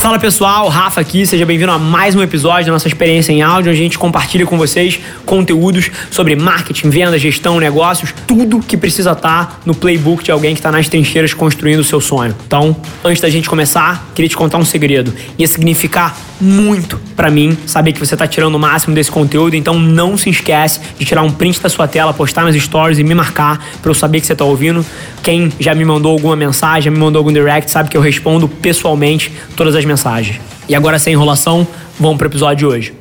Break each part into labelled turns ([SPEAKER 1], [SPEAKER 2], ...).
[SPEAKER 1] Fala pessoal, Rafa aqui, seja bem-vindo a mais um episódio da nossa experiência em áudio, onde a gente compartilha com vocês conteúdos sobre marketing, venda, gestão, negócios, tudo que precisa estar no playbook de alguém que está nas trincheiras construindo o seu sonho. Então, antes da gente começar, queria te contar um segredo. Ia significar muito para mim saber que você está tirando o máximo desse conteúdo, então não se esquece de tirar um print da sua tela, postar nas stories e me marcar para eu saber que você está ouvindo. Quem já me mandou alguma mensagem, já me mandou algum direct, sabe que eu respondo pessoalmente todas as mensagens. E agora, sem enrolação, vamos para o episódio de hoje.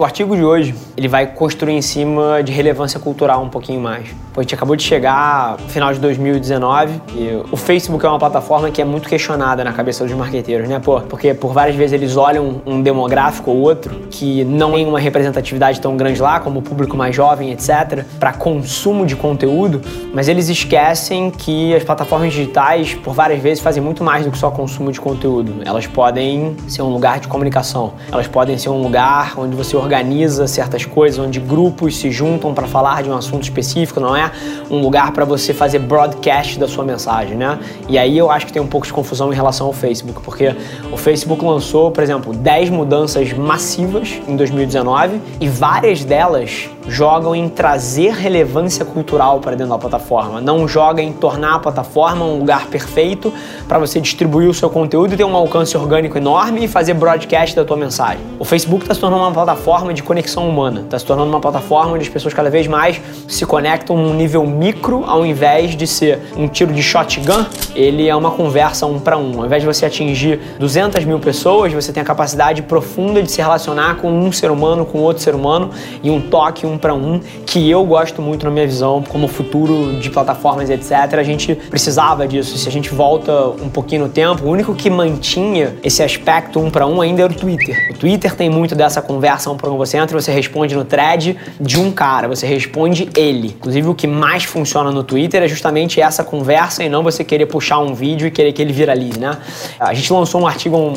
[SPEAKER 1] O artigo de hoje, ele vai construir em cima de relevância cultural um pouquinho mais. Pô, a gente acabou de chegar no final de 2019 e o Facebook é uma plataforma que é muito questionada na cabeça dos marqueteiros, né? Pô, porque por várias vezes eles olham um demográfico ou outro que não tem uma representatividade tão grande lá, como o público mais jovem, etc, para consumo de conteúdo, mas eles esquecem que as plataformas digitais por várias vezes fazem muito mais do que só consumo de conteúdo. Elas podem ser um lugar de comunicação, elas podem ser um lugar onde você organiza certas coisas, onde grupos se juntam para falar de um assunto específico, não é um lugar para você fazer broadcast da sua mensagem, né? E aí eu acho que tem um pouco de confusão em relação ao Facebook, porque o Facebook lançou, por exemplo, 10 mudanças massivas em 2019 e várias delas jogam em trazer relevância cultural para dentro da plataforma, não joga em tornar a plataforma um lugar perfeito para você distribuir o seu conteúdo e ter um alcance orgânico enorme e fazer broadcast da tua mensagem. O Facebook está se tornando uma plataforma de conexão humana, está se tornando uma plataforma onde as pessoas cada vez mais se conectam num nível micro ao invés de ser um tiro de shotgun, ele é uma conversa um para um. Ao invés de você atingir 200 mil pessoas, você tem a capacidade profunda de se relacionar com um ser humano, com outro ser humano e um toque, um para um, que eu gosto muito na minha visão, como futuro de plataformas, etc. A gente precisava disso. Se a gente volta um pouquinho no tempo, o único que mantinha esse aspecto um para um ainda era o Twitter. O Twitter tem muito dessa conversa um para um. Você entra, você responde no thread de um cara, você responde ele. Inclusive, o que mais funciona no Twitter é justamente essa conversa e não você querer puxar um vídeo e querer que ele viralize, né? A gente lançou um artigo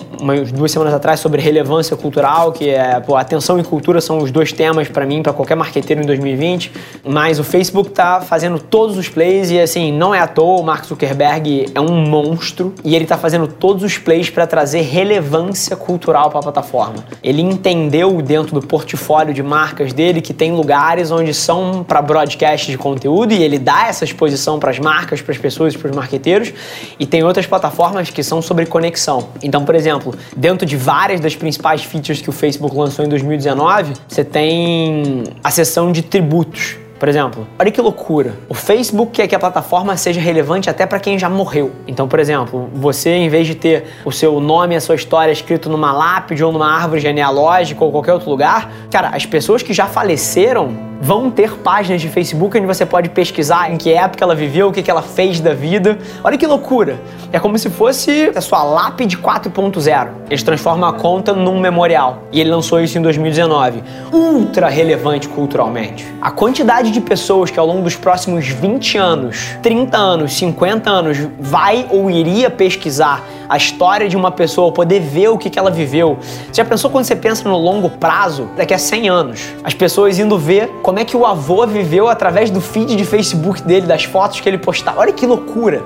[SPEAKER 1] duas semanas atrás sobre relevância cultural, que é, pô, atenção e cultura são os dois temas para mim, para qualquer marqueteiro em 2020, mas o Facebook tá fazendo todos os plays e assim, não é à toa, o Mark Zuckerberg é um monstro e ele tá fazendo todos os plays para trazer relevância cultural para a plataforma. Ele entendeu dentro do portfólio de marcas dele que tem lugares onde são para broadcast de conteúdo e ele dá essa exposição para as marcas, para as pessoas, para os marqueteiros, e tem outras plataformas que são sobre conexão. Então, por exemplo, dentro de várias das principais features que o Facebook lançou em 2019, você tem a seção de tributos. Por exemplo, olha que loucura. O Facebook quer que a plataforma seja relevante até para quem já morreu. Então, por exemplo, você em vez de ter o seu nome e a sua história escrito numa lápide ou numa árvore genealógica ou qualquer outro lugar, cara, as pessoas que já faleceram vão ter páginas de Facebook onde você pode pesquisar em que época ela viveu, o que, ela fez da vida. Olha que loucura! É como se fosse a sua lápide 4.0. Eles transformam a conta num memorial. E ele lançou isso em 2019. Ultra relevante culturalmente. A quantidade de pessoas que ao longo dos próximos 20 anos, 30 anos, 50 anos vai ou iria pesquisar a história de uma pessoa, poder ver o que, que ela viveu. Você já pensou quando você pensa no longo prazo, daqui a 100 anos? As pessoas indo ver como é que o avô viveu através do feed de Facebook dele, das fotos que ele postava. Olha que loucura!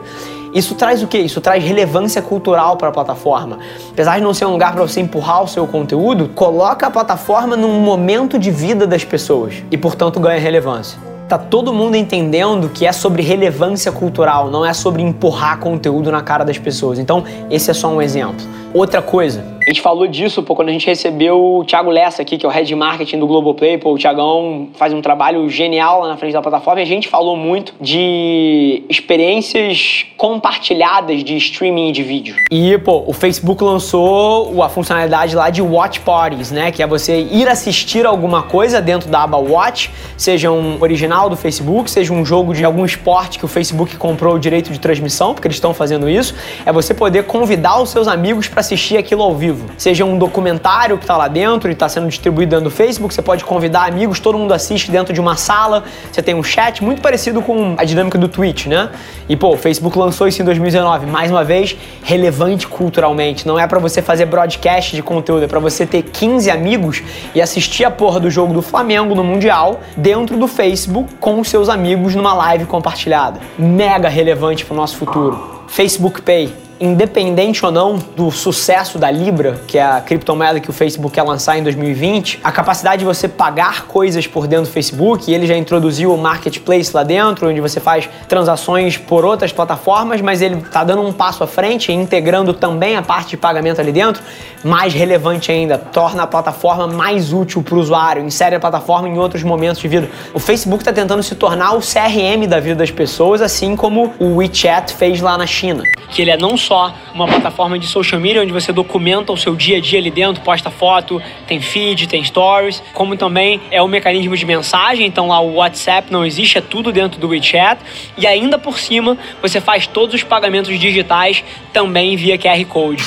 [SPEAKER 1] Isso traz o quê? Isso traz relevância cultural para a plataforma. Apesar de não ser um lugar para você empurrar o seu conteúdo, coloca a plataforma num momento de vida das pessoas e, portanto, ganha relevância tá todo mundo entendendo que é sobre relevância cultural, não é sobre empurrar conteúdo na cara das pessoas. Então, esse é só um exemplo. Outra coisa, a gente falou disso pô, quando a gente recebeu o Thiago Lessa aqui, que é o Head de Marketing do Globoplay. Pô, o Thiagão faz um trabalho genial lá na frente da plataforma e a gente falou muito de experiências compartilhadas de streaming de vídeo. E, pô, o Facebook lançou a funcionalidade lá de Watch Parties, né? Que é você ir assistir alguma coisa dentro da aba Watch, seja um original do Facebook, seja um jogo de algum esporte que o Facebook comprou o direito de transmissão, porque eles estão fazendo isso. É você poder convidar os seus amigos para assistir aquilo ao vivo. Seja um documentário que está lá dentro e está sendo distribuído dentro do Facebook, você pode convidar amigos, todo mundo assiste dentro de uma sala, você tem um chat muito parecido com a dinâmica do Twitch, né? E pô, o Facebook lançou isso em 2019, mais uma vez, relevante culturalmente. Não é para você fazer broadcast de conteúdo, é para você ter 15 amigos e assistir a porra do jogo do Flamengo no Mundial dentro do Facebook com seus amigos numa live compartilhada. Mega relevante para o nosso futuro. Facebook Pay independente ou não do sucesso da Libra, que é a criptomoeda que o Facebook quer lançar em 2020, a capacidade de você pagar coisas por dentro do Facebook, ele já introduziu o marketplace lá dentro, onde você faz transações por outras plataformas, mas ele está dando um passo à frente, integrando também a parte de pagamento ali dentro, mais relevante ainda, torna a plataforma mais útil para o usuário, insere a plataforma em outros momentos de vida. O Facebook está tentando se tornar o CRM da vida das pessoas, assim como o WeChat fez lá na China. Que ele é não só uma plataforma de social media onde você documenta o seu dia a dia ali dentro, posta foto, tem feed, tem stories, como também é um mecanismo de mensagem, então lá o WhatsApp não existe, é tudo dentro do WeChat, e ainda por cima você faz todos os pagamentos digitais também via QR Code.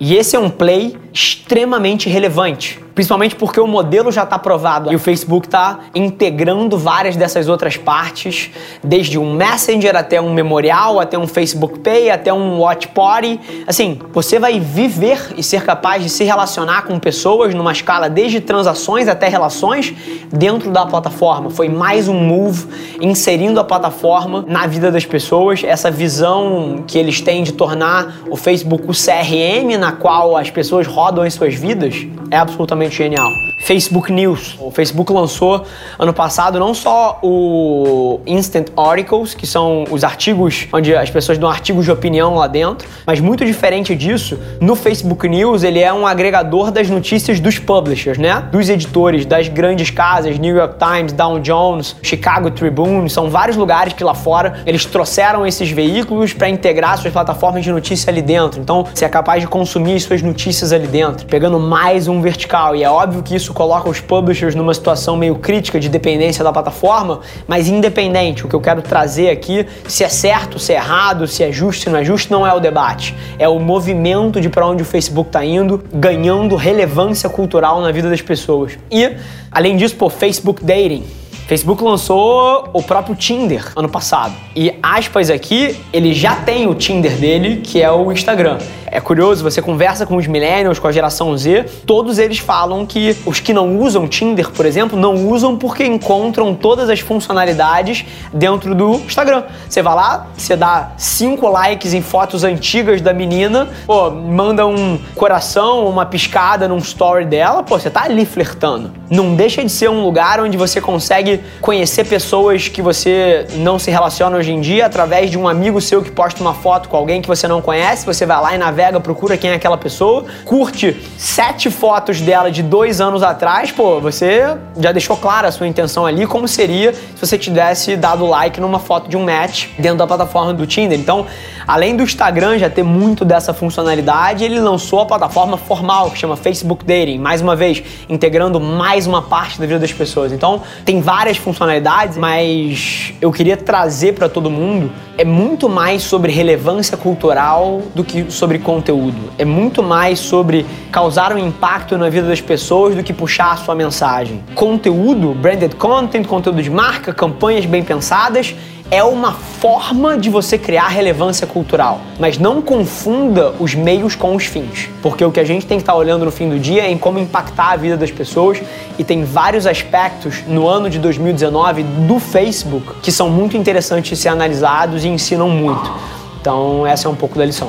[SPEAKER 1] E esse é um play extremamente relevante principalmente porque o modelo já está provado e o Facebook está integrando várias dessas outras partes, desde um Messenger até um memorial, até um Facebook Pay, até um Watch Party. Assim, você vai viver e ser capaz de se relacionar com pessoas numa escala desde transações até relações dentro da plataforma. Foi mais um move inserindo a plataforma na vida das pessoas, essa visão que eles têm de tornar o Facebook o CRM na qual as pessoas rodam as suas vidas é absolutamente genial. Facebook News. O Facebook lançou ano passado não só o Instant Articles, que são os artigos onde as pessoas dão artigos de opinião lá dentro, mas muito diferente disso, no Facebook News ele é um agregador das notícias dos publishers, né? Dos editores, das grandes casas, New York Times, Dow Jones, Chicago Tribune, são vários lugares que lá fora eles trouxeram esses veículos para integrar suas plataformas de notícia ali dentro. Então, você é capaz de consumir suas notícias ali dentro, pegando mais um vertical. E é óbvio que isso coloca os publishers numa situação meio crítica de dependência da plataforma, mas independente, o que eu quero trazer aqui, se é certo, se é errado, se é justo, se não é justo, não é o debate. É o movimento de para onde o Facebook está indo, ganhando relevância cultural na vida das pessoas. E, além disso, pô, Facebook Dating. Facebook lançou o próprio Tinder ano passado. E aspas aqui, ele já tem o Tinder dele, que é o Instagram. É curioso, você conversa com os millennials, com a geração Z, todos eles falam que os que não usam Tinder, por exemplo, não usam porque encontram todas as funcionalidades dentro do Instagram. Você vai lá, você dá cinco likes em fotos antigas da menina, pô, manda um coração, uma piscada num story dela, pô, você tá ali flertando. Não deixa de ser um lugar onde você consegue conhecer pessoas que você não se relaciona hoje em dia através de um amigo seu que posta uma foto com alguém que você não conhece, você vai lá e navega navega, procura quem é aquela pessoa, curte sete fotos dela de dois anos atrás, pô, você já deixou clara a sua intenção ali, como seria se você tivesse dado like numa foto de um match dentro da plataforma do Tinder. Então, além do Instagram já ter muito dessa funcionalidade, ele lançou a plataforma formal que chama Facebook Dating, mais uma vez, integrando mais uma parte da vida das pessoas. Então, tem várias funcionalidades, mas eu queria trazer para todo mundo é muito mais sobre relevância cultural do que sobre conteúdo. É muito mais sobre causar um impacto na vida das pessoas do que puxar a sua mensagem. Conteúdo, branded content, conteúdo de marca, campanhas bem pensadas é uma forma de você criar relevância cultural, mas não confunda os meios com os fins, porque o que a gente tem que estar olhando no fim do dia é em como impactar a vida das pessoas e tem vários aspectos no ano de 2019 do Facebook que são muito interessantes de ser analisados e ensinam muito. Então, essa é um pouco da lição.